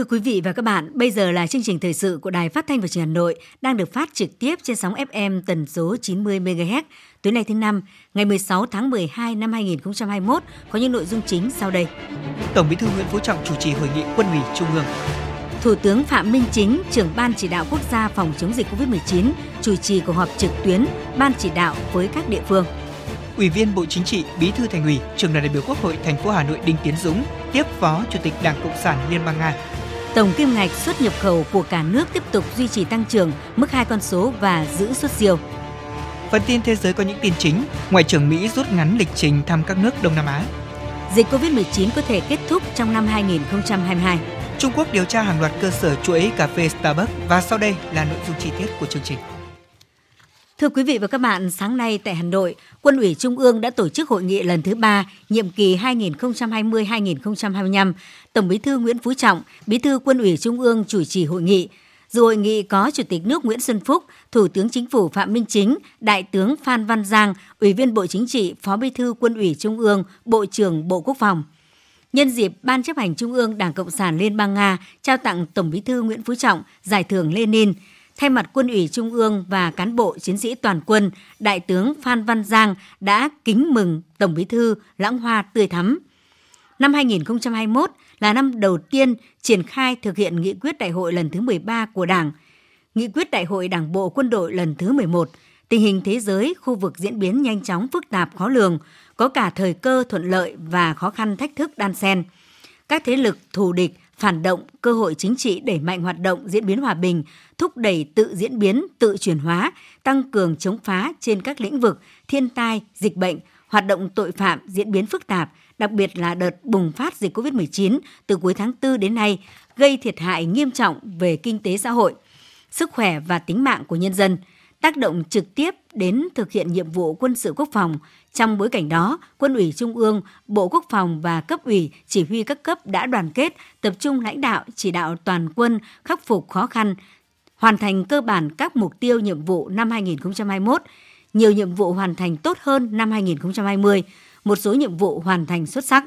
Thưa quý vị và các bạn, bây giờ là chương trình thời sự của Đài Phát thanh và Truyền hình Hà Nội đang được phát trực tiếp trên sóng FM tần số 90 MHz. Tối nay thứ năm, ngày 16 tháng 12 năm 2021 có những nội dung chính sau đây. Tổng Bí thư Nguyễn Phú Trọng chủ trì hội nghị Quân ủy Trung ương. Thủ tướng Phạm Minh Chính, trưởng ban chỉ đạo quốc gia phòng chống dịch COVID-19, chủ trì cuộc họp trực tuyến ban chỉ đạo với các địa phương. Ủy viên Bộ Chính trị, Bí thư Thành ủy, Trưởng đoàn đại biểu Quốc hội thành phố Hà Nội Đinh Tiến Dũng tiếp Phó Chủ tịch Đảng Cộng sản Liên bang Nga Tổng kim ngạch xuất nhập khẩu của cả nước tiếp tục duy trì tăng trưởng, mức hai con số và giữ xuất siêu. Phần tin thế giới có những tin chính, Ngoại trưởng Mỹ rút ngắn lịch trình thăm các nước Đông Nam Á. Dịch COVID-19 có thể kết thúc trong năm 2022. Trung Quốc điều tra hàng loạt cơ sở chuỗi cà phê Starbucks và sau đây là nội dung chi tiết của chương trình. Thưa quý vị và các bạn, sáng nay tại Hà Nội, Quân ủy Trung ương đã tổ chức hội nghị lần thứ ba nhiệm kỳ 2020-2025. Tổng Bí thư Nguyễn Phú Trọng, Bí thư Quân ủy Trung ương chủ trì hội nghị. Dự hội nghị có Chủ tịch nước Nguyễn Xuân Phúc, Thủ tướng Chính phủ Phạm Minh Chính, Đại tướng Phan Văn Giang, Ủy viên Bộ Chính trị, Phó Bí thư Quân ủy Trung ương, Bộ trưởng Bộ Quốc phòng. Nhân dịp Ban chấp hành Trung ương Đảng Cộng sản Liên bang Nga trao tặng Tổng Bí thư Nguyễn Phú Trọng giải thưởng Lenin – Thay mặt Quân ủy Trung ương và cán bộ chiến sĩ toàn quân, Đại tướng Phan Văn Giang đã kính mừng Tổng Bí thư lãng hoa tươi thắm. Năm 2021 là năm đầu tiên triển khai thực hiện nghị quyết đại hội lần thứ 13 của Đảng, nghị quyết đại hội Đảng bộ quân đội lần thứ 11, tình hình thế giới, khu vực diễn biến nhanh chóng phức tạp khó lường, có cả thời cơ thuận lợi và khó khăn thách thức đan xen. Các thế lực thù địch phản động, cơ hội chính trị đẩy mạnh hoạt động diễn biến hòa bình, thúc đẩy tự diễn biến, tự chuyển hóa, tăng cường chống phá trên các lĩnh vực thiên tai, dịch bệnh, hoạt động tội phạm diễn biến phức tạp, đặc biệt là đợt bùng phát dịch COVID-19 từ cuối tháng 4 đến nay, gây thiệt hại nghiêm trọng về kinh tế xã hội, sức khỏe và tính mạng của nhân dân, tác động trực tiếp đến thực hiện nhiệm vụ quân sự quốc phòng, trong bối cảnh đó, Quân ủy Trung ương, Bộ Quốc phòng và cấp ủy, chỉ huy các cấp đã đoàn kết, tập trung lãnh đạo, chỉ đạo toàn quân khắc phục khó khăn, hoàn thành cơ bản các mục tiêu nhiệm vụ năm 2021, nhiều nhiệm vụ hoàn thành tốt hơn năm 2020, một số nhiệm vụ hoàn thành xuất sắc.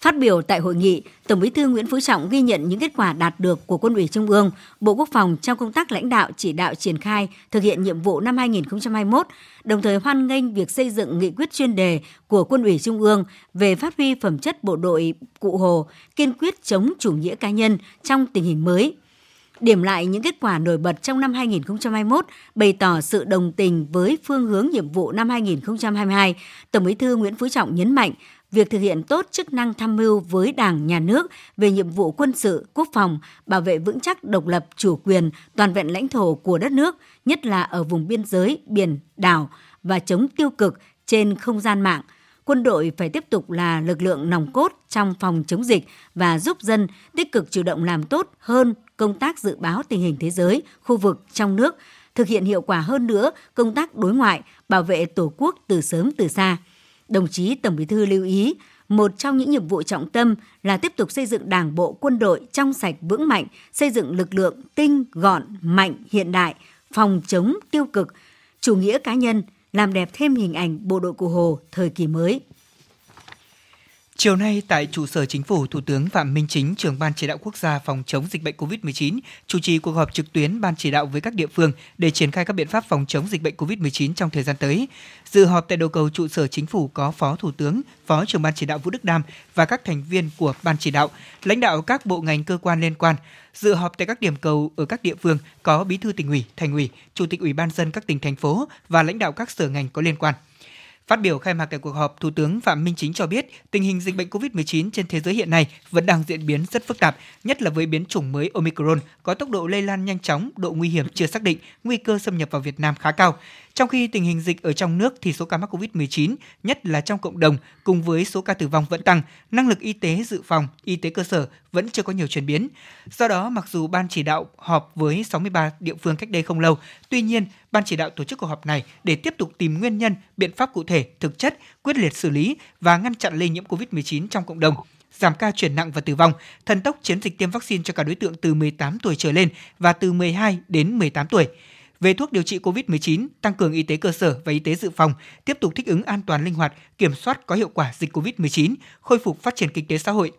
Phát biểu tại hội nghị, Tổng Bí thư Nguyễn Phú Trọng ghi nhận những kết quả đạt được của Quân ủy Trung ương, Bộ Quốc phòng trong công tác lãnh đạo chỉ đạo triển khai thực hiện nhiệm vụ năm 2021, đồng thời hoan nghênh việc xây dựng nghị quyết chuyên đề của Quân ủy Trung ương về phát huy phẩm chất bộ đội cụ Hồ, kiên quyết chống chủ nghĩa cá nhân trong tình hình mới điểm lại những kết quả nổi bật trong năm 2021, bày tỏ sự đồng tình với phương hướng nhiệm vụ năm 2022, Tổng Bí thư Nguyễn Phú Trọng nhấn mạnh việc thực hiện tốt chức năng tham mưu với Đảng, Nhà nước về nhiệm vụ quân sự, quốc phòng, bảo vệ vững chắc độc lập, chủ quyền, toàn vẹn lãnh thổ của đất nước, nhất là ở vùng biên giới, biển, đảo và chống tiêu cực trên không gian mạng. Quân đội phải tiếp tục là lực lượng nòng cốt trong phòng chống dịch và giúp dân tích cực chủ động làm tốt hơn công tác dự báo tình hình thế giới, khu vực, trong nước, thực hiện hiệu quả hơn nữa công tác đối ngoại, bảo vệ Tổ quốc từ sớm từ xa – đồng chí Tổng Bí thư lưu ý, một trong những nhiệm vụ trọng tâm là tiếp tục xây dựng Đảng bộ quân đội trong sạch vững mạnh, xây dựng lực lượng tinh, gọn, mạnh, hiện đại, phòng chống tiêu cực, chủ nghĩa cá nhân, làm đẹp thêm hình ảnh bộ đội Cụ Hồ thời kỳ mới. Chiều nay tại trụ sở chính phủ, Thủ tướng Phạm Minh Chính, trưởng ban chỉ đạo quốc gia phòng chống dịch bệnh COVID-19, chủ trì cuộc họp trực tuyến ban chỉ đạo với các địa phương để triển khai các biện pháp phòng chống dịch bệnh COVID-19 trong thời gian tới. Dự họp tại đầu cầu trụ sở chính phủ có Phó Thủ tướng, Phó trưởng ban chỉ đạo Vũ Đức Đam và các thành viên của ban chỉ đạo, lãnh đạo các bộ ngành cơ quan liên quan. Dự họp tại các điểm cầu ở các địa phương có Bí thư tỉnh ủy, thành ủy, Chủ tịch Ủy ban dân các tỉnh thành phố và lãnh đạo các sở ngành có liên quan. Phát biểu khai mạc tại cuộc họp, Thủ tướng Phạm Minh Chính cho biết tình hình dịch bệnh COVID-19 trên thế giới hiện nay vẫn đang diễn biến rất phức tạp, nhất là với biến chủng mới Omicron có tốc độ lây lan nhanh chóng, độ nguy hiểm chưa xác định, nguy cơ xâm nhập vào Việt Nam khá cao. Trong khi tình hình dịch ở trong nước thì số ca mắc COVID-19, nhất là trong cộng đồng, cùng với số ca tử vong vẫn tăng, năng lực y tế dự phòng, y tế cơ sở vẫn chưa có nhiều chuyển biến. Do đó, mặc dù ban chỉ đạo họp với 63 địa phương cách đây không lâu, tuy nhiên, ban chỉ đạo tổ chức cuộc họp này để tiếp tục tìm nguyên nhân, biện pháp cụ thể, thực chất, quyết liệt xử lý và ngăn chặn lây nhiễm COVID-19 trong cộng đồng giảm ca chuyển nặng và tử vong, thần tốc chiến dịch tiêm vaccine cho cả đối tượng từ 18 tuổi trở lên và từ 12 đến 18 tuổi. Về thuốc điều trị COVID-19, tăng cường y tế cơ sở và y tế dự phòng, tiếp tục thích ứng an toàn linh hoạt, kiểm soát có hiệu quả dịch COVID-19, khôi phục phát triển kinh tế xã hội.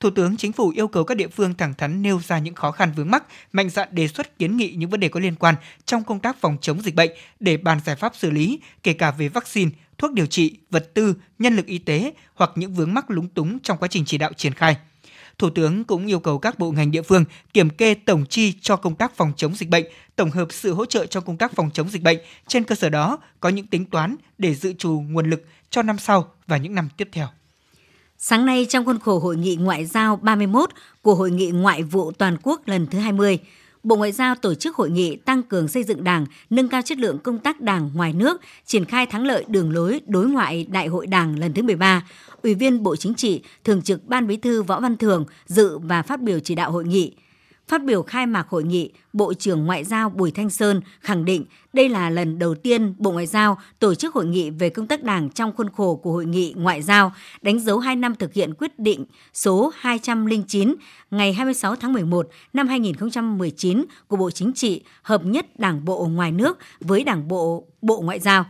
Thủ tướng Chính phủ yêu cầu các địa phương thẳng thắn nêu ra những khó khăn vướng mắc, mạnh dạn đề xuất kiến nghị những vấn đề có liên quan trong công tác phòng chống dịch bệnh để bàn giải pháp xử lý, kể cả về vaccine, thuốc điều trị, vật tư, nhân lực y tế hoặc những vướng mắc lúng túng trong quá trình chỉ đạo triển khai. Thủ tướng cũng yêu cầu các bộ ngành địa phương kiểm kê tổng chi cho công tác phòng chống dịch bệnh, tổng hợp sự hỗ trợ cho công tác phòng chống dịch bệnh. Trên cơ sở đó, có những tính toán để dự trù nguồn lực cho năm sau và những năm tiếp theo. Sáng nay trong khuôn khổ Hội nghị Ngoại giao 31 của Hội nghị Ngoại vụ Toàn quốc lần thứ 20, Bộ Ngoại giao tổ chức hội nghị tăng cường xây dựng Đảng, nâng cao chất lượng công tác Đảng ngoài nước, triển khai thắng lợi đường lối đối ngoại Đại hội Đảng lần thứ 13. Ủy viên Bộ Chính trị, Thường trực Ban Bí thư Võ Văn Thường dự và phát biểu chỉ đạo hội nghị. Phát biểu khai mạc hội nghị, Bộ trưởng Ngoại giao Bùi Thanh Sơn khẳng định đây là lần đầu tiên Bộ Ngoại giao tổ chức hội nghị về công tác đảng trong khuôn khổ của hội nghị ngoại giao, đánh dấu 2 năm thực hiện quyết định số 209 ngày 26 tháng 11 năm 2019 của Bộ Chính trị hợp nhất Đảng bộ ngoài nước với Đảng bộ Bộ Ngoại giao.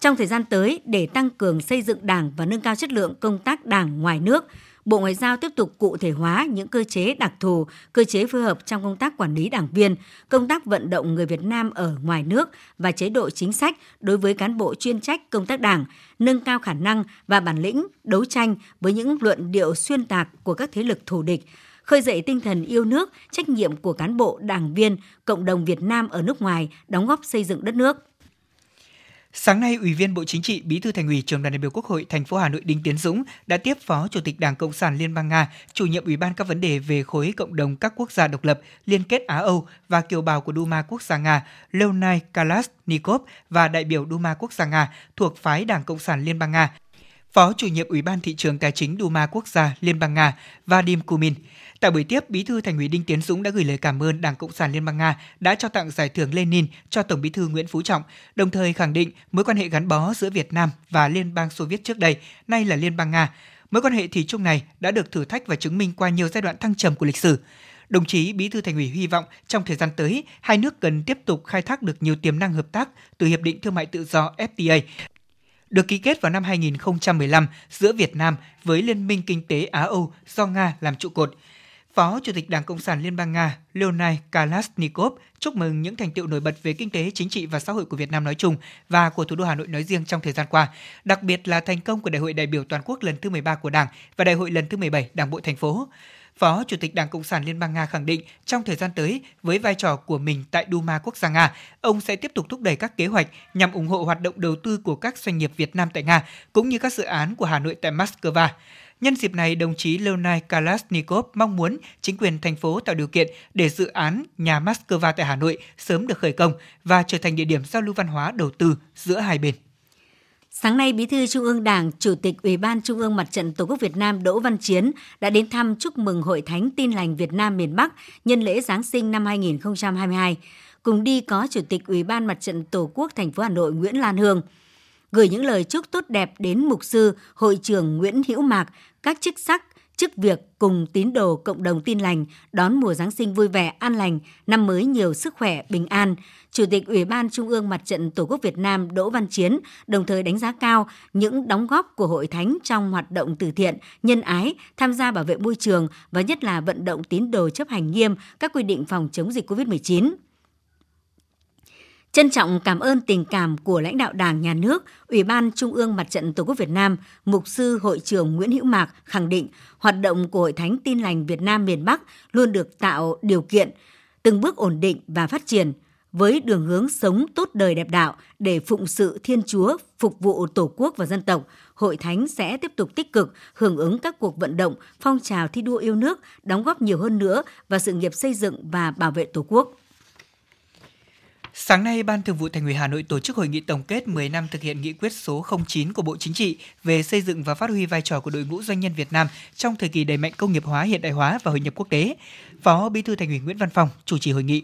Trong thời gian tới, để tăng cường xây dựng Đảng và nâng cao chất lượng công tác Đảng ngoài nước, Bộ Ngoại giao tiếp tục cụ thể hóa những cơ chế đặc thù, cơ chế phù hợp trong công tác quản lý đảng viên, công tác vận động người Việt Nam ở ngoài nước và chế độ chính sách đối với cán bộ chuyên trách công tác đảng, nâng cao khả năng và bản lĩnh đấu tranh với những luận điệu xuyên tạc của các thế lực thù địch, khơi dậy tinh thần yêu nước, trách nhiệm của cán bộ, đảng viên, cộng đồng Việt Nam ở nước ngoài đóng góp xây dựng đất nước. Sáng nay, Ủy viên Bộ Chính trị, Bí thư Thành ủy, Trường đoàn đại biểu Quốc hội thành phố Hà Nội Đinh Tiến Dũng đã tiếp Phó Chủ tịch Đảng Cộng sản Liên bang Nga, chủ nhiệm Ủy ban các vấn đề về khối cộng đồng các quốc gia độc lập, liên kết Á Âu và kiều bào của Duma Quốc gia Nga, Leonid Kalashnikov và đại biểu Duma Quốc gia Nga thuộc phái Đảng Cộng sản Liên bang Nga, Phó chủ nhiệm Ủy ban thị trường tài chính Duma Quốc gia Liên bang Nga Vadim Kumin. Tại buổi tiếp, Bí thư Thành ủy Đinh Tiến Dũng đã gửi lời cảm ơn Đảng Cộng sản Liên bang Nga đã trao tặng giải thưởng Lenin cho Tổng Bí thư Nguyễn Phú Trọng, đồng thời khẳng định mối quan hệ gắn bó giữa Việt Nam và Liên bang Xô Viết trước đây, nay là Liên bang Nga. Mối quan hệ thủy chung này đã được thử thách và chứng minh qua nhiều giai đoạn thăng trầm của lịch sử. Đồng chí Bí thư Thành ủy hy vọng trong thời gian tới, hai nước cần tiếp tục khai thác được nhiều tiềm năng hợp tác từ Hiệp định Thương mại Tự do FTA được ký kết vào năm 2015 giữa Việt Nam với Liên minh Kinh tế Á-Âu do Nga làm trụ cột. Phó Chủ tịch Đảng Cộng sản Liên bang Nga Leonid Kalashnikov chúc mừng những thành tựu nổi bật về kinh tế, chính trị và xã hội của Việt Nam nói chung và của thủ đô Hà Nội nói riêng trong thời gian qua, đặc biệt là thành công của Đại hội đại biểu toàn quốc lần thứ 13 của Đảng và Đại hội lần thứ 17 Đảng bộ thành phố. Phó Chủ tịch Đảng Cộng sản Liên bang Nga khẳng định trong thời gian tới, với vai trò của mình tại Duma Quốc gia Nga, ông sẽ tiếp tục thúc đẩy các kế hoạch nhằm ủng hộ hoạt động đầu tư của các doanh nghiệp Việt Nam tại Nga, cũng như các dự án của Hà Nội tại Moscow. Nhân dịp này, đồng chí Leonid Kalashnikov mong muốn chính quyền thành phố tạo điều kiện để dự án nhà Moscow tại Hà Nội sớm được khởi công và trở thành địa điểm giao lưu văn hóa đầu tư giữa hai bên. Sáng nay, Bí thư Trung ương Đảng, Chủ tịch Ủy ban Trung ương Mặt trận Tổ quốc Việt Nam Đỗ Văn Chiến đã đến thăm chúc mừng Hội Thánh Tin lành Việt Nam miền Bắc nhân lễ Giáng sinh năm 2022. Cùng đi có Chủ tịch Ủy ban Mặt trận Tổ quốc thành phố Hà Nội Nguyễn Lan Hương – gửi những lời chúc tốt đẹp đến mục sư, hội trưởng Nguyễn Hữu Mạc, các chức sắc, chức việc cùng tín đồ cộng đồng tin lành đón mùa Giáng sinh vui vẻ, an lành, năm mới nhiều sức khỏe, bình an. Chủ tịch Ủy ban Trung ương Mặt trận Tổ quốc Việt Nam Đỗ Văn Chiến đồng thời đánh giá cao những đóng góp của Hội Thánh trong hoạt động từ thiện, nhân ái, tham gia bảo vệ môi trường và nhất là vận động tín đồ chấp hành nghiêm các quy định phòng chống dịch COVID-19. Trân trọng cảm ơn tình cảm của lãnh đạo Đảng, Nhà nước, Ủy ban Trung ương Mặt trận Tổ quốc Việt Nam, Mục sư Hội trưởng Nguyễn Hữu Mạc khẳng định hoạt động của Hội Thánh Tin lành Việt Nam miền Bắc luôn được tạo điều kiện, từng bước ổn định và phát triển với đường hướng sống tốt đời đẹp đạo để phụng sự Thiên Chúa, phục vụ Tổ quốc và dân tộc, Hội Thánh sẽ tiếp tục tích cực hưởng ứng các cuộc vận động, phong trào thi đua yêu nước, đóng góp nhiều hơn nữa vào sự nghiệp xây dựng và bảo vệ Tổ quốc. Sáng nay, Ban Thường vụ Thành ủy Hà Nội tổ chức hội nghị tổng kết 10 năm thực hiện nghị quyết số 09 của Bộ Chính trị về xây dựng và phát huy vai trò của đội ngũ doanh nhân Việt Nam trong thời kỳ đẩy mạnh công nghiệp hóa, hiện đại hóa và hội nhập quốc tế. Phó Bí thư Thành ủy Nguyễn Văn Phòng chủ trì hội nghị.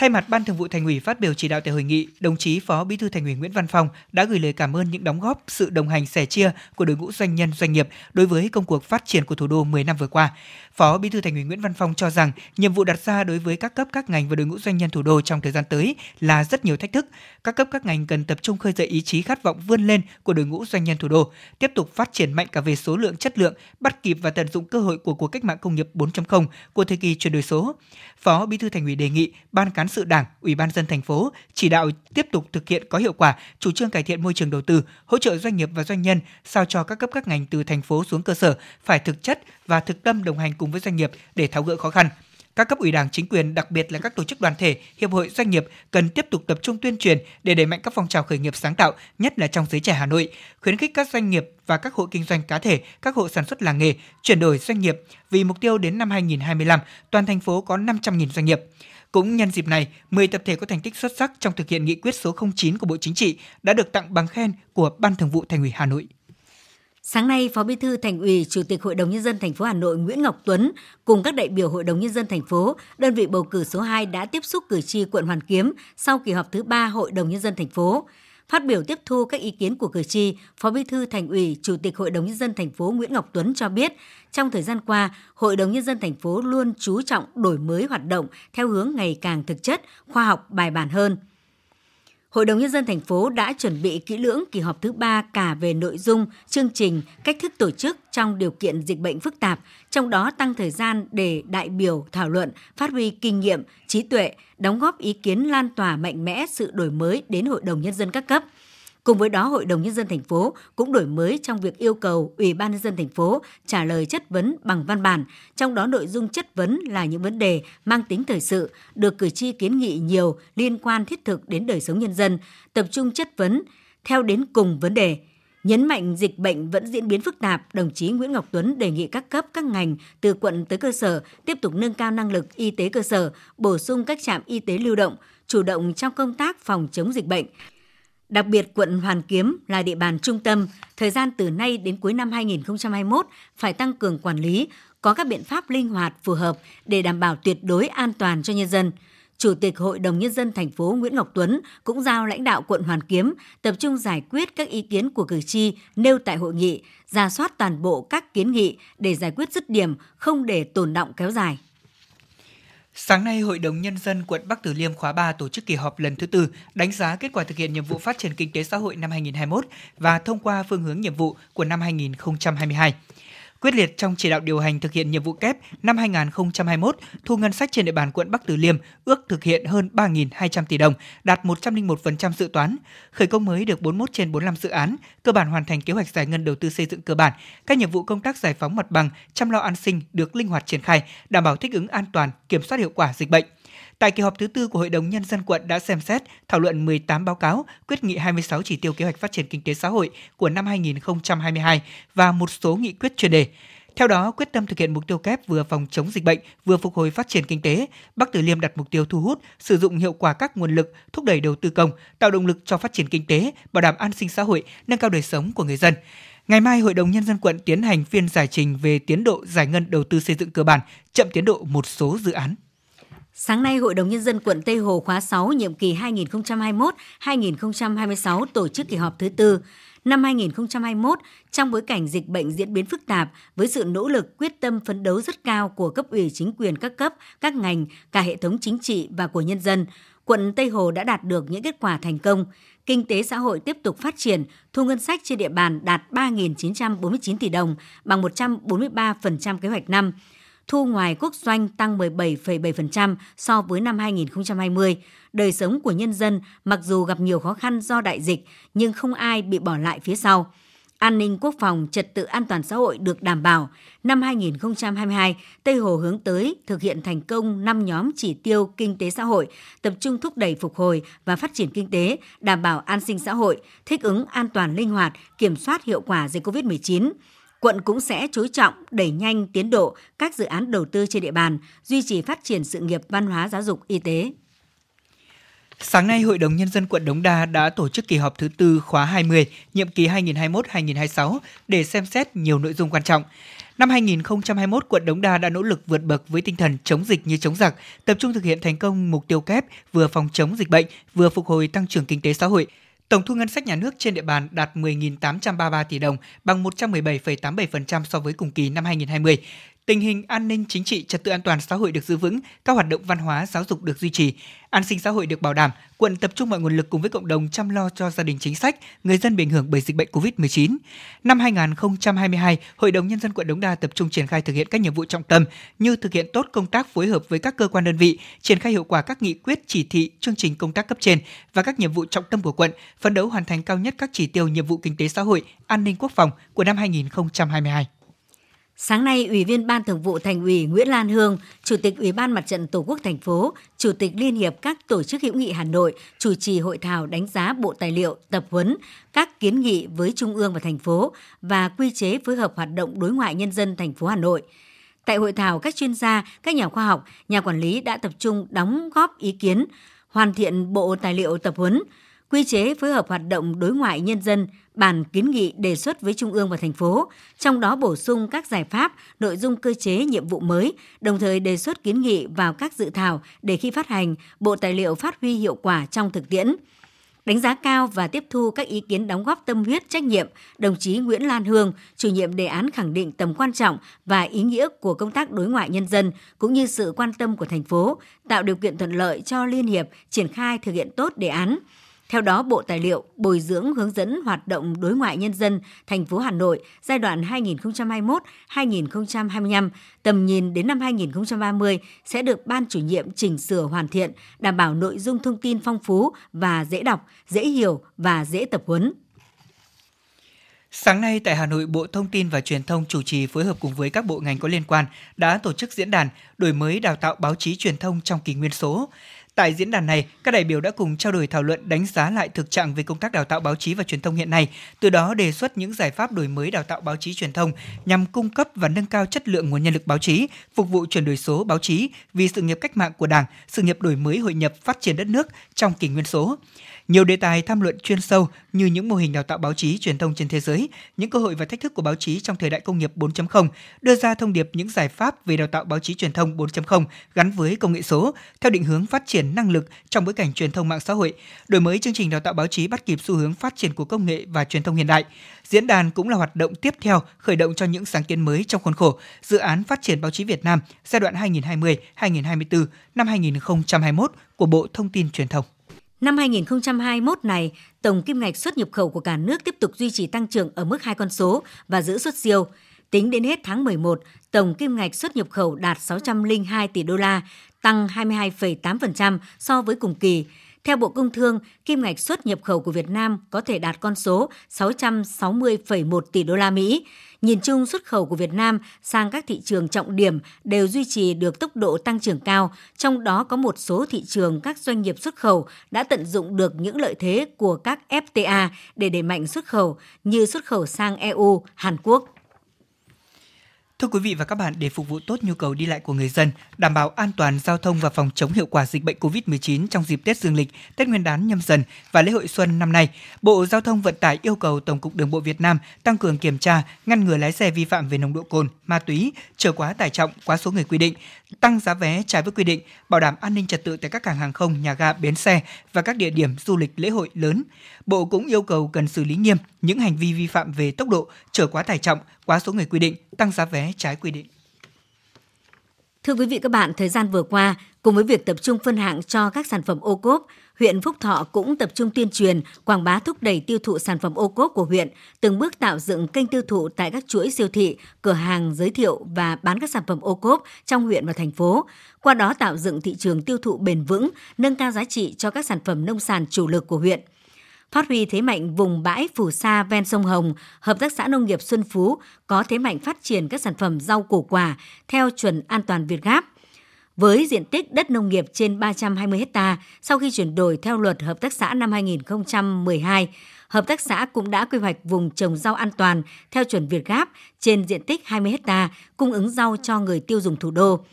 Thay mặt Ban Thường vụ Thành ủy phát biểu chỉ đạo tại hội nghị, đồng chí Phó Bí thư Thành ủy Nguyễn Văn Phong đã gửi lời cảm ơn những đóng góp, sự đồng hành sẻ chia của đội ngũ doanh nhân doanh nghiệp đối với công cuộc phát triển của thủ đô 10 năm vừa qua. Phó Bí thư Thành ủy Nguyễn Văn Phong cho rằng nhiệm vụ đặt ra đối với các cấp các ngành và đội ngũ doanh nhân thủ đô trong thời gian tới là rất nhiều thách thức. Các cấp các ngành cần tập trung khơi dậy ý chí khát vọng vươn lên của đội ngũ doanh nhân thủ đô, tiếp tục phát triển mạnh cả về số lượng chất lượng, bắt kịp và tận dụng cơ hội của cuộc cách mạng công nghiệp 4.0 của thời kỳ chuyển đổi số. Phó Bí thư Thành ủy đề nghị Ban cán sự Đảng, Ủy ban dân thành phố chỉ đạo tiếp tục thực hiện có hiệu quả chủ trương cải thiện môi trường đầu tư, hỗ trợ doanh nghiệp và doanh nhân sao cho các cấp các ngành từ thành phố xuống cơ sở phải thực chất và thực tâm đồng hành cùng với doanh nghiệp để tháo gỡ khó khăn. Các cấp ủy Đảng, chính quyền, đặc biệt là các tổ chức đoàn thể, hiệp hội doanh nghiệp cần tiếp tục tập trung tuyên truyền để đẩy mạnh các phong trào khởi nghiệp sáng tạo, nhất là trong giới trẻ Hà Nội, khuyến khích các doanh nghiệp và các hộ kinh doanh cá thể, các hộ sản xuất làng nghề chuyển đổi doanh nghiệp vì mục tiêu đến năm 2025 toàn thành phố có 500.000 doanh nghiệp. Cũng nhân dịp này, 10 tập thể có thành tích xuất sắc trong thực hiện nghị quyết số 09 của Bộ Chính trị đã được tặng bằng khen của Ban Thường vụ Thành ủy Hà Nội. Sáng nay, Phó Bí thư Thành ủy, Chủ tịch Hội đồng nhân dân thành phố Hà Nội Nguyễn Ngọc Tuấn cùng các đại biểu Hội đồng nhân dân thành phố, đơn vị bầu cử số 2 đã tiếp xúc cử tri quận Hoàn Kiếm sau kỳ họp thứ 3 Hội đồng nhân dân thành phố. Phát biểu tiếp thu các ý kiến của cử tri, Phó Bí thư Thành ủy, Chủ tịch Hội đồng nhân dân thành phố Nguyễn Ngọc Tuấn cho biết, trong thời gian qua, Hội đồng nhân dân thành phố luôn chú trọng đổi mới hoạt động theo hướng ngày càng thực chất, khoa học, bài bản hơn. Hội đồng Nhân dân thành phố đã chuẩn bị kỹ lưỡng kỳ họp thứ ba cả về nội dung, chương trình, cách thức tổ chức trong điều kiện dịch bệnh phức tạp, trong đó tăng thời gian để đại biểu thảo luận, phát huy kinh nghiệm, trí tuệ, đóng góp ý kiến lan tỏa mạnh mẽ sự đổi mới đến Hội đồng Nhân dân các cấp – Cùng với đó, Hội đồng nhân dân thành phố cũng đổi mới trong việc yêu cầu Ủy ban nhân dân thành phố trả lời chất vấn bằng văn bản, trong đó nội dung chất vấn là những vấn đề mang tính thời sự, được cử tri kiến nghị nhiều liên quan thiết thực đến đời sống nhân dân, tập trung chất vấn theo đến cùng vấn đề. Nhấn mạnh dịch bệnh vẫn diễn biến phức tạp, đồng chí Nguyễn Ngọc Tuấn đề nghị các cấp, các ngành từ quận tới cơ sở tiếp tục nâng cao năng lực y tế cơ sở, bổ sung các trạm y tế lưu động, chủ động trong công tác phòng chống dịch bệnh, Đặc biệt, quận Hoàn Kiếm là địa bàn trung tâm, thời gian từ nay đến cuối năm 2021 phải tăng cường quản lý, có các biện pháp linh hoạt phù hợp để đảm bảo tuyệt đối an toàn cho nhân dân. Chủ tịch Hội đồng Nhân dân thành phố Nguyễn Ngọc Tuấn cũng giao lãnh đạo quận Hoàn Kiếm tập trung giải quyết các ý kiến của cử tri nêu tại hội nghị, ra soát toàn bộ các kiến nghị để giải quyết dứt điểm, không để tồn động kéo dài. Sáng nay, Hội đồng Nhân dân quận Bắc Từ Liêm khóa 3 tổ chức kỳ họp lần thứ tư đánh giá kết quả thực hiện nhiệm vụ phát triển kinh tế xã hội năm 2021 và thông qua phương hướng nhiệm vụ của năm 2022 quyết liệt trong chỉ đạo điều hành thực hiện nhiệm vụ kép năm 2021, thu ngân sách trên địa bàn quận Bắc Từ Liêm ước thực hiện hơn 3.200 tỷ đồng, đạt 101% dự toán. Khởi công mới được 41 trên 45 dự án, cơ bản hoàn thành kế hoạch giải ngân đầu tư xây dựng cơ bản. Các nhiệm vụ công tác giải phóng mặt bằng, chăm lo an sinh được linh hoạt triển khai, đảm bảo thích ứng an toàn, kiểm soát hiệu quả dịch bệnh. Tại kỳ họp thứ tư của Hội đồng Nhân dân quận đã xem xét, thảo luận 18 báo cáo, quyết nghị 26 chỉ tiêu kế hoạch phát triển kinh tế xã hội của năm 2022 và một số nghị quyết chuyên đề. Theo đó, quyết tâm thực hiện mục tiêu kép vừa phòng chống dịch bệnh, vừa phục hồi phát triển kinh tế, Bắc Từ Liêm đặt mục tiêu thu hút, sử dụng hiệu quả các nguồn lực, thúc đẩy đầu tư công, tạo động lực cho phát triển kinh tế, bảo đảm an sinh xã hội, nâng cao đời sống của người dân. Ngày mai, Hội đồng Nhân dân quận tiến hành phiên giải trình về tiến độ giải ngân đầu tư xây dựng cơ bản, chậm tiến độ một số dự án. Sáng nay, Hội đồng Nhân dân quận Tây Hồ khóa 6, nhiệm kỳ 2021-2026 tổ chức kỳ họp thứ tư. Năm 2021, trong bối cảnh dịch bệnh diễn biến phức tạp, với sự nỗ lực quyết tâm phấn đấu rất cao của cấp ủy chính quyền các cấp, các ngành, cả hệ thống chính trị và của nhân dân, quận Tây Hồ đã đạt được những kết quả thành công. Kinh tế xã hội tiếp tục phát triển, thu ngân sách trên địa bàn đạt 3.949 tỷ đồng, bằng 143% kế hoạch năm thu ngoài quốc doanh tăng 17,7% so với năm 2020. Đời sống của nhân dân mặc dù gặp nhiều khó khăn do đại dịch nhưng không ai bị bỏ lại phía sau. An ninh quốc phòng, trật tự an toàn xã hội được đảm bảo. Năm 2022, Tây Hồ hướng tới thực hiện thành công 5 nhóm chỉ tiêu kinh tế xã hội, tập trung thúc đẩy phục hồi và phát triển kinh tế, đảm bảo an sinh xã hội, thích ứng an toàn linh hoạt, kiểm soát hiệu quả dịch COVID-19 quận cũng sẽ chú trọng đẩy nhanh tiến độ các dự án đầu tư trên địa bàn, duy trì phát triển sự nghiệp văn hóa giáo dục y tế. Sáng nay, Hội đồng Nhân dân quận Đống Đa đã tổ chức kỳ họp thứ tư khóa 20, nhiệm kỳ 2021-2026 để xem xét nhiều nội dung quan trọng. Năm 2021, quận Đống Đa đã nỗ lực vượt bậc với tinh thần chống dịch như chống giặc, tập trung thực hiện thành công mục tiêu kép vừa phòng chống dịch bệnh, vừa phục hồi tăng trưởng kinh tế xã hội. Tổng thu ngân sách nhà nước trên địa bàn đạt 10.833 tỷ đồng, bằng 117,87% so với cùng kỳ năm 2020 tình hình an ninh chính trị, trật tự an toàn xã hội được giữ vững, các hoạt động văn hóa, giáo dục được duy trì, an sinh xã hội được bảo đảm, quận tập trung mọi nguồn lực cùng với cộng đồng chăm lo cho gia đình chính sách, người dân bị ảnh hưởng bởi dịch bệnh COVID-19. Năm 2022, Hội đồng nhân dân quận Đống Đa tập trung triển khai thực hiện các nhiệm vụ trọng tâm như thực hiện tốt công tác phối hợp với các cơ quan đơn vị, triển khai hiệu quả các nghị quyết, chỉ thị, chương trình công tác cấp trên và các nhiệm vụ trọng tâm của quận, phấn đấu hoàn thành cao nhất các chỉ tiêu nhiệm vụ kinh tế xã hội, an ninh quốc phòng của năm 2022. Sáng nay, Ủy viên Ban Thường vụ Thành ủy Nguyễn Lan Hương, Chủ tịch Ủy ban Mặt trận Tổ quốc thành phố, Chủ tịch Liên hiệp các tổ chức hữu nghị Hà Nội chủ trì hội thảo đánh giá bộ tài liệu, tập huấn, các kiến nghị với Trung ương và thành phố và quy chế phối hợp hoạt động đối ngoại nhân dân thành phố Hà Nội. Tại hội thảo, các chuyên gia, các nhà khoa học, nhà quản lý đã tập trung đóng góp ý kiến, hoàn thiện bộ tài liệu tập huấn, quy chế phối hợp hoạt động đối ngoại nhân dân, bàn kiến nghị đề xuất với Trung ương và thành phố, trong đó bổ sung các giải pháp, nội dung cơ chế nhiệm vụ mới, đồng thời đề xuất kiến nghị vào các dự thảo để khi phát hành, bộ tài liệu phát huy hiệu quả trong thực tiễn. Đánh giá cao và tiếp thu các ý kiến đóng góp tâm huyết trách nhiệm, đồng chí Nguyễn Lan Hương, chủ nhiệm đề án khẳng định tầm quan trọng và ý nghĩa của công tác đối ngoại nhân dân cũng như sự quan tâm của thành phố, tạo điều kiện thuận lợi cho Liên hiệp triển khai thực hiện tốt đề án theo đó, Bộ Tài liệu bồi dưỡng hướng dẫn hoạt động đối ngoại nhân dân thành phố Hà Nội giai đoạn 2021-2025, tầm nhìn đến năm 2030 sẽ được Ban chủ nhiệm chỉnh sửa hoàn thiện, đảm bảo nội dung thông tin phong phú và dễ đọc, dễ hiểu và dễ tập huấn. Sáng nay tại Hà Nội, Bộ Thông tin và Truyền thông chủ trì phối hợp cùng với các bộ ngành có liên quan đã tổ chức diễn đàn đổi mới đào tạo báo chí truyền thông trong kỷ nguyên số. Tại diễn đàn này, các đại biểu đã cùng trao đổi thảo luận đánh giá lại thực trạng về công tác đào tạo báo chí và truyền thông hiện nay, từ đó đề xuất những giải pháp đổi mới đào tạo báo chí truyền thông nhằm cung cấp và nâng cao chất lượng nguồn nhân lực báo chí, phục vụ chuyển đổi số báo chí vì sự nghiệp cách mạng của Đảng, sự nghiệp đổi mới hội nhập phát triển đất nước trong kỷ nguyên số. Nhiều đề tài tham luận chuyên sâu như những mô hình đào tạo báo chí truyền thông trên thế giới, những cơ hội và thách thức của báo chí trong thời đại công nghiệp 4.0, đưa ra thông điệp những giải pháp về đào tạo báo chí truyền thông 4.0 gắn với công nghệ số theo định hướng phát triển năng lực trong bối cảnh truyền thông mạng xã hội, đổi mới chương trình đào tạo báo chí bắt kịp xu hướng phát triển của công nghệ và truyền thông hiện đại. Diễn đàn cũng là hoạt động tiếp theo khởi động cho những sáng kiến mới trong khuôn khổ dự án phát triển báo chí Việt Nam giai đoạn 2020-2024 năm 2021 của Bộ Thông tin Truyền thông. Năm 2021 này, tổng kim ngạch xuất nhập khẩu của cả nước tiếp tục duy trì tăng trưởng ở mức hai con số và giữ xuất siêu. Tính đến hết tháng 11, tổng kim ngạch xuất nhập khẩu đạt 602 tỷ đô la, tăng 22,8% so với cùng kỳ. Theo Bộ Công Thương, kim ngạch xuất nhập khẩu của Việt Nam có thể đạt con số 660,1 tỷ đô la Mỹ. Nhìn chung xuất khẩu của Việt Nam sang các thị trường trọng điểm đều duy trì được tốc độ tăng trưởng cao, trong đó có một số thị trường các doanh nghiệp xuất khẩu đã tận dụng được những lợi thế của các FTA để đẩy mạnh xuất khẩu như xuất khẩu sang EU, Hàn Quốc. Thưa quý vị và các bạn, để phục vụ tốt nhu cầu đi lại của người dân, đảm bảo an toàn giao thông và phòng chống hiệu quả dịch bệnh COVID-19 trong dịp Tết Dương lịch, Tết Nguyên đán nhâm dần và lễ hội xuân năm nay, Bộ Giao thông Vận tải yêu cầu Tổng cục Đường bộ Việt Nam tăng cường kiểm tra, ngăn ngừa lái xe vi phạm về nồng độ cồn, ma túy, trở quá tải trọng, quá số người quy định, tăng giá vé trái với quy định, bảo đảm an ninh trật tự tại các cảng hàng không, nhà ga, bến xe và các địa điểm du lịch lễ hội lớn. Bộ cũng yêu cầu cần xử lý nghiêm những hành vi vi phạm về tốc độ, trở quá tải trọng, quá số người quy định, tăng giá vé trái quy định. Thưa quý vị các bạn, thời gian vừa qua, cùng với việc tập trung phân hạng cho các sản phẩm ô cốp, huyện Phúc Thọ cũng tập trung tuyên truyền, quảng bá thúc đẩy tiêu thụ sản phẩm ô cốp của huyện, từng bước tạo dựng kênh tiêu thụ tại các chuỗi siêu thị, cửa hàng giới thiệu và bán các sản phẩm ô cốp trong huyện và thành phố. Qua đó tạo dựng thị trường tiêu thụ bền vững, nâng cao giá trị cho các sản phẩm nông sản chủ lực của huyện – Phát huy thế mạnh vùng bãi phù sa ven sông Hồng, Hợp tác xã Nông nghiệp Xuân Phú có thế mạnh phát triển các sản phẩm rau củ quả theo chuẩn an toàn Việt Gáp. Với diện tích đất nông nghiệp trên 320 ha, sau khi chuyển đổi theo luật hợp tác xã năm 2012, hợp tác xã cũng đã quy hoạch vùng trồng rau an toàn theo chuẩn Việt Gáp trên diện tích 20 ha, cung ứng rau cho người tiêu dùng thủ đô.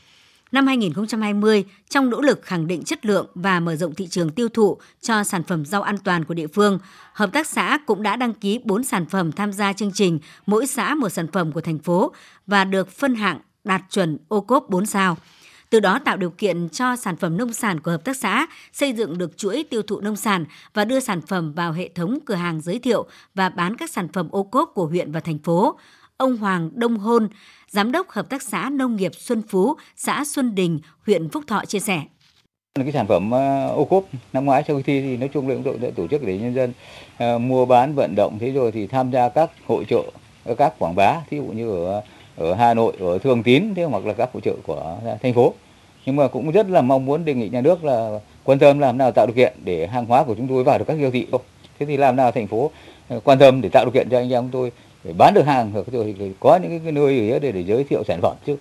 Năm 2020, trong nỗ lực khẳng định chất lượng và mở rộng thị trường tiêu thụ cho sản phẩm rau an toàn của địa phương, hợp tác xã cũng đã đăng ký 4 sản phẩm tham gia chương trình mỗi xã một sản phẩm của thành phố và được phân hạng đạt chuẩn ô cốp 4 sao từ đó tạo điều kiện cho sản phẩm nông sản của hợp tác xã xây dựng được chuỗi tiêu thụ nông sản và đưa sản phẩm vào hệ thống cửa hàng giới thiệu và bán các sản phẩm ô cốp của huyện và thành phố. Ông Hoàng Đông Hôn, Giám đốc Hợp tác xã Nông nghiệp Xuân Phú, xã Xuân Đình, huyện Phúc Thọ chia sẻ. Cái sản phẩm ờ, ô cốp năm ngoái sau khi thi thì nói chung là cũng đã tổ chức để nhân dân ờ, mua bán vận động thế rồi thì tham gia các hội trợ các quảng bá thí dụ như ở ở Hà Nội ở Thường Tín thế hoặc là các hội trợ của thành phố nhưng mà cũng rất là mong muốn đề nghị nhà nước là quan tâm làm nào tạo điều kiện để hàng hóa của chúng tôi vào được các siêu thị thế thì làm nào thành phố ờ, quan tâm để tạo điều kiện cho anh em chúng tôi để bán được hàng hoặc rồi có những cái nơi để, để giới thiệu sản phẩm chứ.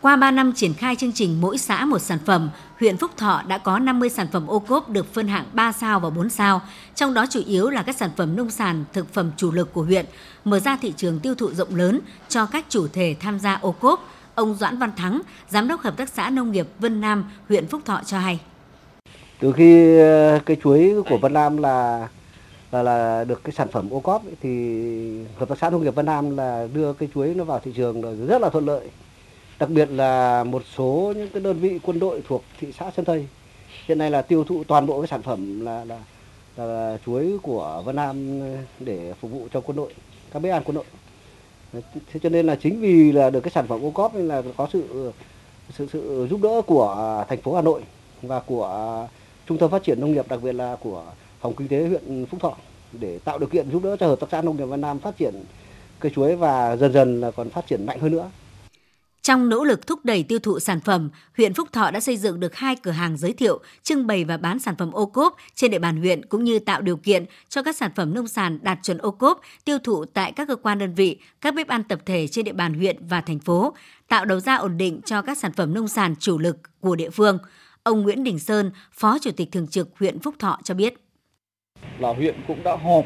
Qua 3 năm triển khai chương trình mỗi xã một sản phẩm, huyện Phúc Thọ đã có 50 sản phẩm ô cốp được phân hạng 3 sao và 4 sao, trong đó chủ yếu là các sản phẩm nông sản, thực phẩm chủ lực của huyện, mở ra thị trường tiêu thụ rộng lớn cho các chủ thể tham gia ô cốp, Ông Doãn Văn Thắng, Giám đốc Hợp tác xã Nông nghiệp Vân Nam, huyện Phúc Thọ cho hay. Từ khi ờ, cái chuối của Vân Nam là là, là được cái sản phẩm ô cóp ấy, thì Hợp tác xã Nông nghiệp Vân Nam là đưa cái chuối nó vào thị trường là rất là thuận lợi. Đặc biệt là một số những cái đơn vị quân đội thuộc thị xã Sơn Tây hiện nay là tiêu thụ toàn bộ cái sản phẩm là, là, là chuối của Vân Nam để phục vụ cho quân đội, các bếp ăn quân đội thế cho nên là chính vì là được cái sản phẩm ô cóp nên là có sự sự sự giúp đỡ của thành phố Hà Nội và của trung tâm phát triển nông nghiệp, đặc biệt là của phòng kinh tế huyện Phúc Thọ để tạo điều kiện giúp đỡ cho hợp tác xã nông nghiệp Văn Nam phát triển cây chuối và dần dần là còn phát triển mạnh hơn nữa. Trong nỗ lực thúc đẩy tiêu thụ sản phẩm, huyện Phúc Thọ đã xây dựng được hai cửa hàng giới thiệu, trưng bày và bán sản phẩm ô cốp trên địa bàn huyện cũng như tạo điều kiện cho các sản phẩm nông sản đạt chuẩn ô cốp tiêu thụ tại các cơ quan đơn vị, các bếp ăn tập thể trên địa bàn huyện và thành phố, tạo đầu ra ổn định cho các sản phẩm nông sản chủ lực của địa phương. Ông Nguyễn Đình Sơn, Phó Chủ tịch Thường trực huyện Phúc Thọ cho biết. Là huyện cũng đã họp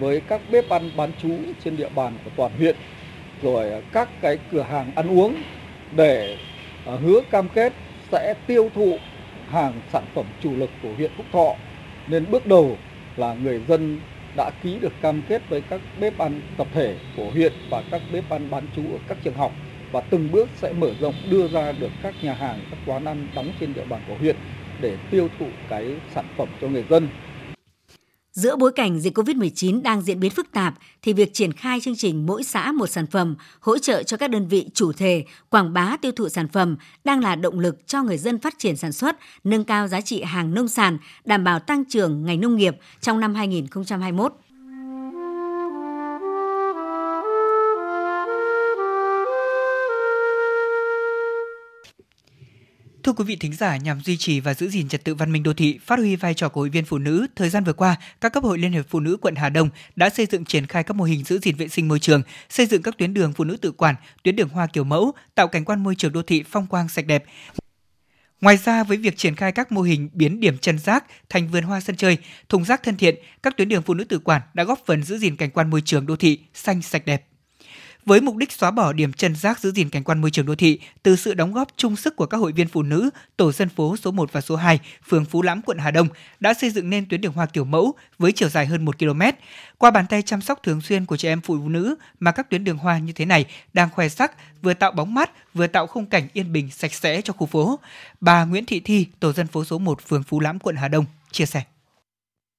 với các bếp ăn bán trú trên địa bàn của toàn huyện rồi các cái cửa hàng ăn uống để à, hứa cam kết sẽ tiêu thụ hàng sản phẩm chủ lực của huyện Phúc Thọ. Nên bước đầu là người dân đã ký được cam kết với các bếp ăn tập thể của huyện và các bếp ăn bán trú ở các trường học và từng bước sẽ mở rộng đưa ra được các nhà hàng, các quán ăn đóng trên địa bàn của huyện để tiêu thụ cái sản phẩm cho người dân. Giữa bối cảnh dịch COVID-19 đang diễn biến phức tạp thì việc triển khai chương trình mỗi xã một sản phẩm, hỗ trợ cho các đơn vị chủ thể quảng bá tiêu thụ sản phẩm đang là động lực cho người dân phát triển sản xuất, nâng cao giá trị hàng nông sản, đảm bảo tăng trưởng ngành nông nghiệp trong năm 2021. Thưa quý vị thính giả, nhằm duy trì và giữ gìn trật tự văn minh đô thị, phát huy vai trò của hội viên phụ nữ, thời gian vừa qua, các cấp hội Liên hiệp Phụ nữ quận Hà Đông đã xây dựng triển khai các mô hình giữ gìn vệ sinh môi trường, xây dựng các tuyến đường phụ nữ tự quản, tuyến đường hoa kiểu mẫu, tạo cảnh quan môi trường đô thị phong quang sạch đẹp. Ngoài ra, với việc triển khai các mô hình biến điểm chân rác thành vườn hoa sân chơi, thùng rác thân thiện, các tuyến đường phụ nữ tự quản đã góp phần giữ gìn cảnh quan môi trường đô thị xanh sạch đẹp với mục đích xóa bỏ điểm chân rác giữ gìn cảnh quan môi trường đô thị từ sự đóng góp chung sức của các hội viên phụ nữ, tổ dân phố số 1 và số 2, phường Phú Lãm, quận Hà Đông đã xây dựng nên tuyến đường hoa kiểu mẫu với chiều dài hơn 1 km. Qua bàn tay chăm sóc thường xuyên của trẻ em phụ nữ mà các tuyến đường hoa như thế này đang khoe sắc, vừa tạo bóng mát, vừa tạo khung cảnh yên bình sạch sẽ cho khu phố. Bà Nguyễn Thị Thi, tổ dân phố số 1, phường Phú Lãm, quận Hà Đông chia sẻ.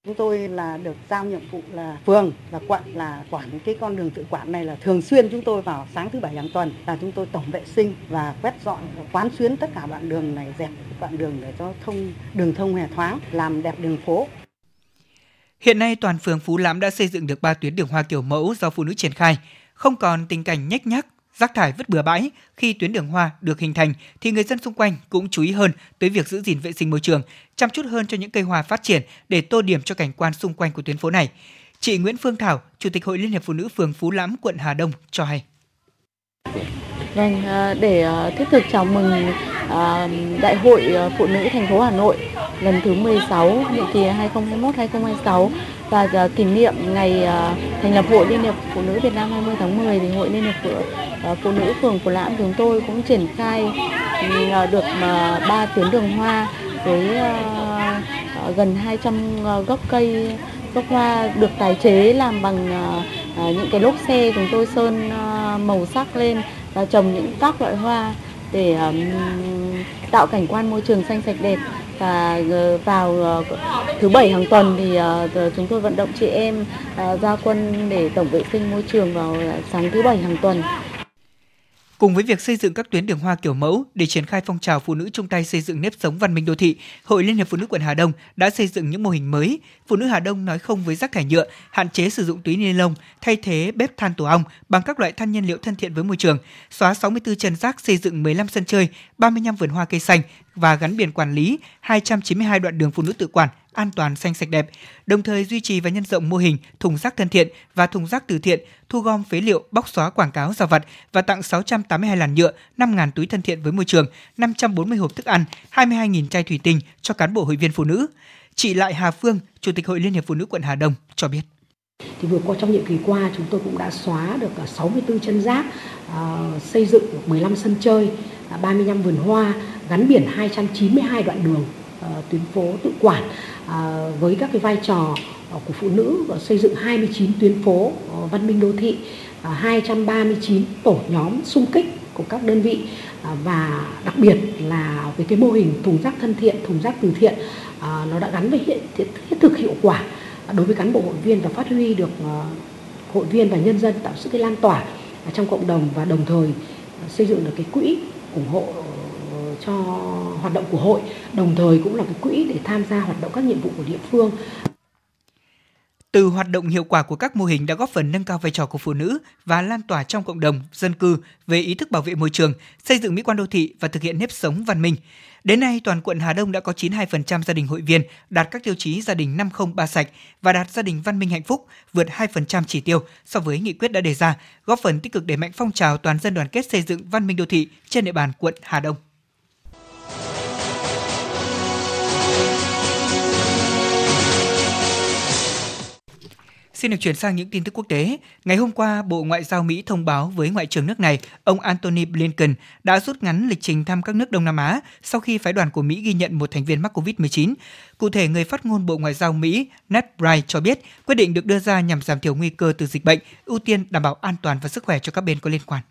Chúng tôi là được giao nhiệm vụ là phường và quận là quản cái con đường tự quản này là thường xuyên chúng tôi vào sáng thứ bảy hàng tuần là chúng tôi tổng vệ sinh và quét dọn và quán xuyến tất cả đoạn đường này dẹp đoạn đường để cho thông đường thông hè thoáng làm đẹp đường phố. Hiện nay toàn phường Phú Lắm đã xây dựng được 3 tuyến đường hoa kiểu mẫu do phụ nữ triển khai, không còn tình cảnh nhếch nhác rác thải vứt bừa bãi khi tuyến đường hoa được hình thành thì người dân xung quanh cũng chú ý hơn tới việc giữ gìn vệ sinh môi trường, chăm chút hơn cho những cây hoa phát triển để tô điểm cho cảnh quan xung quanh của tuyến phố này. Chị Nguyễn Phương Thảo, Chủ tịch Hội Liên hiệp Phụ nữ phường Phú Lãm, quận Hà Đông cho hay. Vâng, à, để à, thiết thực chào mừng à, Đại hội ờ, Phụ nữ thành phố Hà Nội lần thứ 16 nhiệm kỳ 2021-2026 và uh, kỷ niệm ngày uh, thành lập Hội Liên hiệp Phụ nữ Việt Nam 20 tháng 10 thì Hội Liên hiệp Phụ, uh, Phụ nữ phường Phú Lãm chúng tôi cũng triển khai uh, được uh, 3 tuyến đường hoa với uh, gần 200 gốc cây gốc hoa được tái chế làm bằng những cái lốp xe chúng tôi sơn màu sắc lên và trồng những các loại hoa để um, tạo cảnh quan môi trường xanh sạch đẹp. Và ờ, vào uh, thứ bảy hàng tuần thì uh, chúng tôi vận động chị em uh, ra quân để tổng vệ sinh môi trường vào sáng thứ bảy hàng tuần. Cùng với việc xây dựng các tuyến đường hoa kiểu mẫu để triển khai phong trào phụ nữ chung tay xây dựng nếp sống văn minh đô thị, Hội Liên hiệp Phụ nữ quận Hà Đông đã xây dựng những mô hình mới. Phụ nữ Hà Đông nói không với rác thải nhựa, hạn chế sử dụng túi ni lông, thay thế bếp than tổ ong bằng các loại than nhiên liệu thân thiện với môi trường, xóa 64 chân rác xây dựng 15 sân chơi, 35 vườn hoa cây xanh và gắn biển quản lý 292 đoạn đường phụ nữ tự quản an toàn xanh sạch đẹp, đồng thời duy trì và nhân rộng mô hình thùng rác thân thiện và thùng rác từ thiện, thu gom phế liệu, bóc xóa quảng cáo rào vặt và tặng 682 làn nhựa, 5.000 túi thân thiện với môi trường, 540 hộp thức ăn, 22.000 chai thủy tinh cho cán bộ hội viên phụ nữ. Chị Lại Hà Phương, Chủ tịch Hội Liên hiệp Phụ nữ quận Hà Đông cho biết. Thì vừa qua trong nhiệm kỳ qua chúng tôi cũng đã xóa được 64 chân rác, uh, xây dựng được 15 sân chơi, à, 35 vườn hoa, gắn biển 292 đoạn đường uh, tuyến phố tự quản À, với các cái vai trò của phụ nữ xây dựng 29 tuyến phố ờ, văn minh đô thị, à, 239 tổ nhóm xung kích của các đơn vị à, và đặc biệt là với cái mô hình thùng rác thân thiện, thùng rác từ thiện nó đã gắn với hiện thiết thực hiệu quả đối với cán bộ hội viên và phát huy được ờ, hội viên và nhân dân tạo sức cái lan tỏa trong cộng đồng và đồng thời xây dựng được cái quỹ ủng hộ cho hoạt động của hội, đồng thời cũng là cái quỹ để tham gia hoạt động các nhiệm vụ của địa phương. Từ hoạt động hiệu quả của các mô hình đã góp phần nâng cao vai trò của phụ nữ và lan tỏa trong cộng đồng, dân cư về ý thức bảo vệ môi trường, xây dựng mỹ quan đô thị và thực hiện nếp sống văn minh. Đến nay, toàn quận Hà Đông đã có 92% gia đình hội viên đạt các tiêu chí gia đình 503 sạch và đạt gia đình văn minh hạnh phúc, vượt 2% chỉ tiêu so với nghị quyết đã đề ra, góp phần tích cực đẩy mạnh phong trào toàn dân đoàn kết xây dựng văn minh đô thị trên địa bàn quận Hà Đông. Xin được chuyển sang những tin tức quốc tế. Ngày hôm qua, Bộ Ngoại giao Mỹ thông báo với Ngoại trưởng nước này, ông Antony Blinken, đã rút ngắn lịch trình thăm các nước Đông Nam Á sau khi phái đoàn của Mỹ ghi nhận một thành viên mắc COVID-19. Cụ thể, người phát ngôn Bộ Ngoại giao Mỹ Ned Price cho biết quyết định được đưa ra nhằm giảm thiểu nguy cơ từ dịch bệnh, ưu tiên đảm bảo an toàn và sức khỏe cho các bên có liên quan.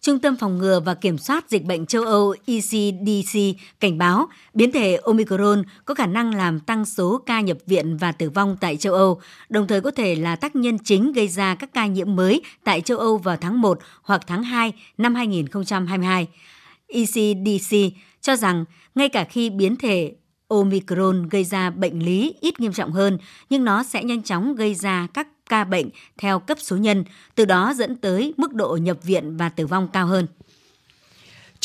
Trung tâm Phòng ngừa và Kiểm soát Dịch bệnh châu Âu ECDC cảnh báo biến thể Omicron có khả năng làm tăng số ca nhập viện và tử vong tại châu Âu, đồng thời có thể là tác nhân chính gây ra các ca nhiễm mới tại châu Âu vào tháng 1 hoặc tháng 2 năm 2022. ECDC cho rằng ngay cả khi biến thể Omicron gây ra bệnh lý ít nghiêm trọng hơn, nhưng nó sẽ nhanh chóng gây ra các ca bệnh theo cấp số nhân, từ đó dẫn tới mức độ nhập viện và tử vong cao hơn.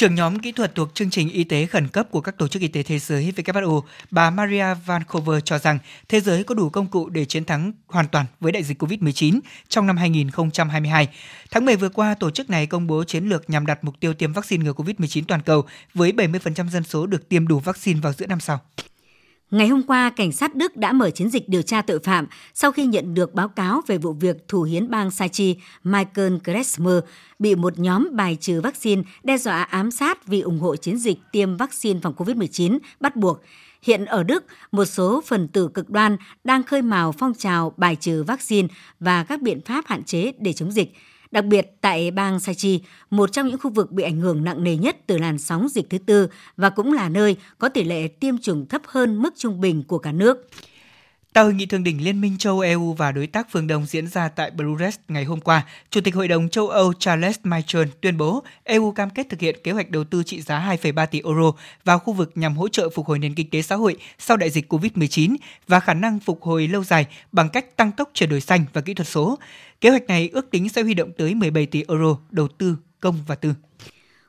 Trưởng nhóm kỹ thuật thuộc chương trình y tế khẩn cấp của các tổ chức y tế thế giới WHO, bà Maria Van Kover cho rằng thế giới có đủ công cụ để chiến thắng hoàn toàn với đại dịch COVID-19 trong năm 2022. Tháng 10 vừa qua, tổ chức này công bố chiến lược nhằm đặt mục tiêu tiêm vaccine ngừa COVID-19 toàn cầu với 70% dân số được tiêm đủ vaccine vào giữa năm sau. Ngày hôm qua, cảnh sát Đức đã mở chiến dịch điều tra tội phạm sau khi nhận được báo cáo về vụ việc thủ hiến bang Sachi Michael Kretschmer bị một nhóm bài trừ vaccine đe dọa ám sát vì ủng hộ chiến dịch tiêm vaccine phòng COVID-19 bắt buộc. Hiện ở Đức, một số phần tử cực đoan đang khơi mào phong trào bài trừ vaccine và các biện pháp hạn chế để chống dịch – Đặc biệt tại bang Sachi, một trong những khu vực bị ảnh hưởng nặng nề nhất từ làn sóng dịch thứ tư và cũng là nơi có tỷ lệ tiêm chủng thấp hơn mức trung bình của cả nước. Tại hội nghị thượng đỉnh Liên minh châu EU và đối tác phương Đông diễn ra tại Bucharest ngày hôm qua, Chủ tịch Hội đồng châu Âu Charles Michel tuyên bố EU cam kết thực hiện kế hoạch đầu tư trị giá 2,3 tỷ euro vào khu vực nhằm hỗ trợ phục hồi nền kinh tế xã hội sau đại dịch COVID-19 và khả năng phục hồi lâu dài bằng cách tăng tốc chuyển đổi xanh và kỹ thuật số. Kế hoạch này ước tính sẽ huy động tới 17 tỷ euro đầu tư công và tư.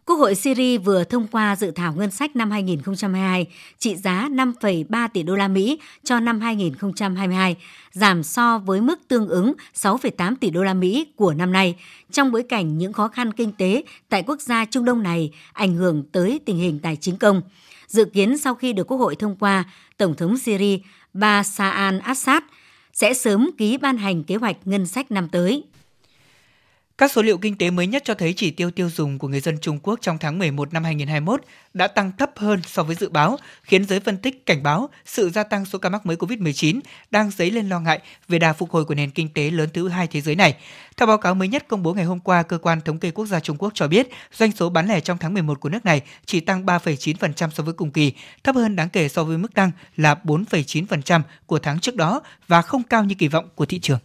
Quốc hội Syria vừa thông qua dự thảo ngân sách năm 2022 trị giá 5,3 tỷ đô la Mỹ cho năm 2022, giảm so với mức tương ứng 6,8 tỷ đô la Mỹ của năm nay, trong bối cảnh những khó khăn kinh tế tại quốc gia Trung Đông này ảnh hưởng tới tình hình tài chính công. Dự kiến sau khi được Quốc hội thông qua, Tổng thống Syria Bashar al-Assad sẽ sớm ký ban hành kế hoạch ngân sách năm tới. Các số liệu kinh tế mới nhất cho thấy chỉ tiêu tiêu dùng của người dân Trung Quốc trong tháng 11 năm 2021 đã tăng thấp hơn so với dự báo, khiến giới phân tích cảnh báo sự gia tăng số ca mắc mới COVID-19 đang dấy lên lo ngại về đà phục hồi của nền kinh tế lớn thứ hai thế giới này. Theo báo cáo mới nhất công bố ngày hôm qua, cơ quan thống kê quốc gia Trung Quốc cho biết doanh số bán lẻ trong tháng 11 của nước này chỉ tăng 3,9% so với cùng kỳ, thấp hơn đáng kể so với mức tăng là 4,9% của tháng trước đó và không cao như kỳ vọng của thị trường.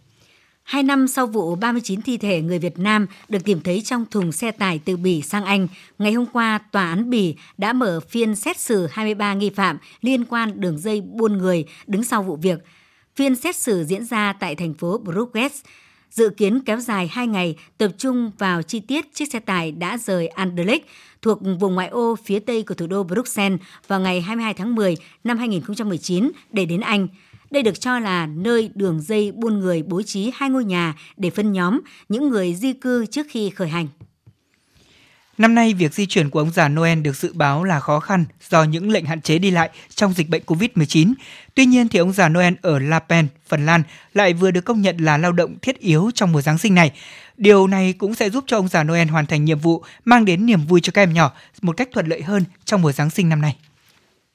Hai năm sau vụ 39 thi thể người Việt Nam được tìm thấy trong thùng xe tải từ Bỉ sang Anh, ngày hôm qua, Tòa án Bỉ đã mở phiên xét xử 23 nghi phạm liên quan đường dây buôn người đứng sau vụ việc. Phiên xét xử diễn ra tại thành phố Bruges, dự kiến kéo dài 2 ngày, tập trung vào chi tiết chiếc xe tải đã rời Anderlecht thuộc vùng ngoại ô phía tây của thủ đô Bruxelles vào ngày 22 tháng 10 năm 2019 để đến Anh – đây được cho là nơi đường dây buôn người bố trí hai ngôi nhà để phân nhóm những người di cư trước khi khởi hành. Năm nay, việc di chuyển của ông già Noel được dự báo là khó khăn do những lệnh hạn chế đi lại trong dịch bệnh COVID-19. Tuy nhiên, thì ông già Noel ở La Pen, Phần Lan lại vừa được công nhận là lao động thiết yếu trong mùa Giáng sinh này. Điều này cũng sẽ giúp cho ông già Noel hoàn thành nhiệm vụ mang đến niềm vui cho các em nhỏ một cách thuận lợi hơn trong mùa Giáng sinh năm nay.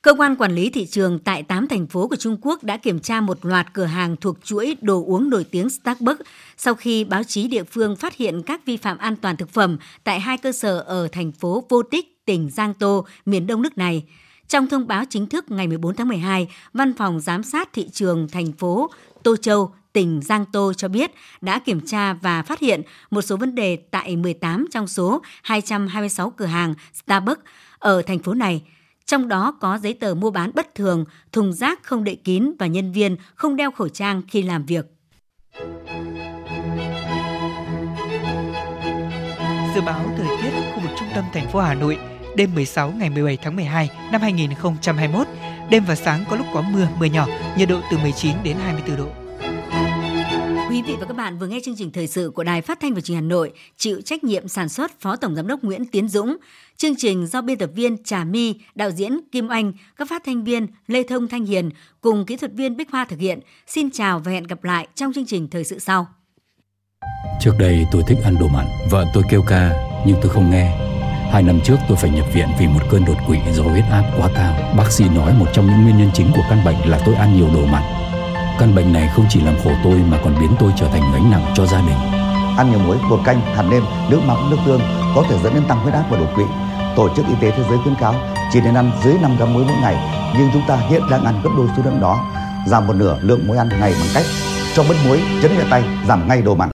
Cơ quan quản lý thị trường tại 8 thành phố của Trung Quốc đã kiểm tra một loạt cửa hàng thuộc chuỗi đồ uống nổi tiếng Starbucks sau khi báo chí địa phương phát hiện các vi phạm an toàn thực phẩm tại hai cơ sở ở thành phố Vô Tích, tỉnh Giang Tô, miền đông nước này. Trong thông báo chính thức ngày 14 tháng 12, Văn phòng Giám sát Thị trường thành phố Tô Châu, tỉnh Giang Tô cho biết đã kiểm tra và phát hiện một số vấn đề tại 18 trong số 226 cửa hàng Starbucks ở thành phố này – trong đó có giấy tờ mua bán bất thường, thùng rác không đậy kín và nhân viên không đeo khẩu trang khi làm việc. Dự báo thời tiết khu vực trung tâm thành phố Hà Nội đêm 16 ngày 17 tháng 12 năm 2021, đêm và sáng có lúc có mưa, mưa nhỏ, nhiệt độ từ 19 đến 24 độ. Quý vị và các bạn vừa nghe chương trình thời sự của Đài Phát thanh và Truyền hình Hà Nội, chịu trách nhiệm sản xuất Phó Tổng giám đốc Nguyễn Tiến Dũng. Chương trình do biên tập viên Trà My, đạo diễn Kim Anh, các phát thanh viên Lê Thông Thanh Hiền cùng kỹ thuật viên Bích Hoa thực hiện. Xin chào và hẹn gặp lại trong chương trình thời sự sau. Trước đây tôi thích ăn đồ mặn, vợ tôi kêu ca nhưng tôi không nghe. Hai năm trước tôi phải nhập viện vì một cơn đột quỵ do huyết áp quá cao. Bác sĩ nói một trong những nguyên nhân chính của căn bệnh là tôi ăn nhiều đồ mặn. Căn bệnh này không chỉ làm khổ tôi mà còn biến tôi trở thành gánh nặng cho gia đình. Ăn nhiều muối, bột canh, hạt nêm, nước mắm, nước tương có thể dẫn đến tăng huyết áp và đột quỵ. Tổ chức Y tế Thế giới khuyến cáo chỉ nên ăn dưới 5 gram muối mỗi ngày, nhưng chúng ta hiện đang ăn gấp đôi số lượng đó. Giảm một nửa lượng muối ăn ngày bằng cách cho bớt muối, chấn nhẹ tay, giảm ngay đồ mặn.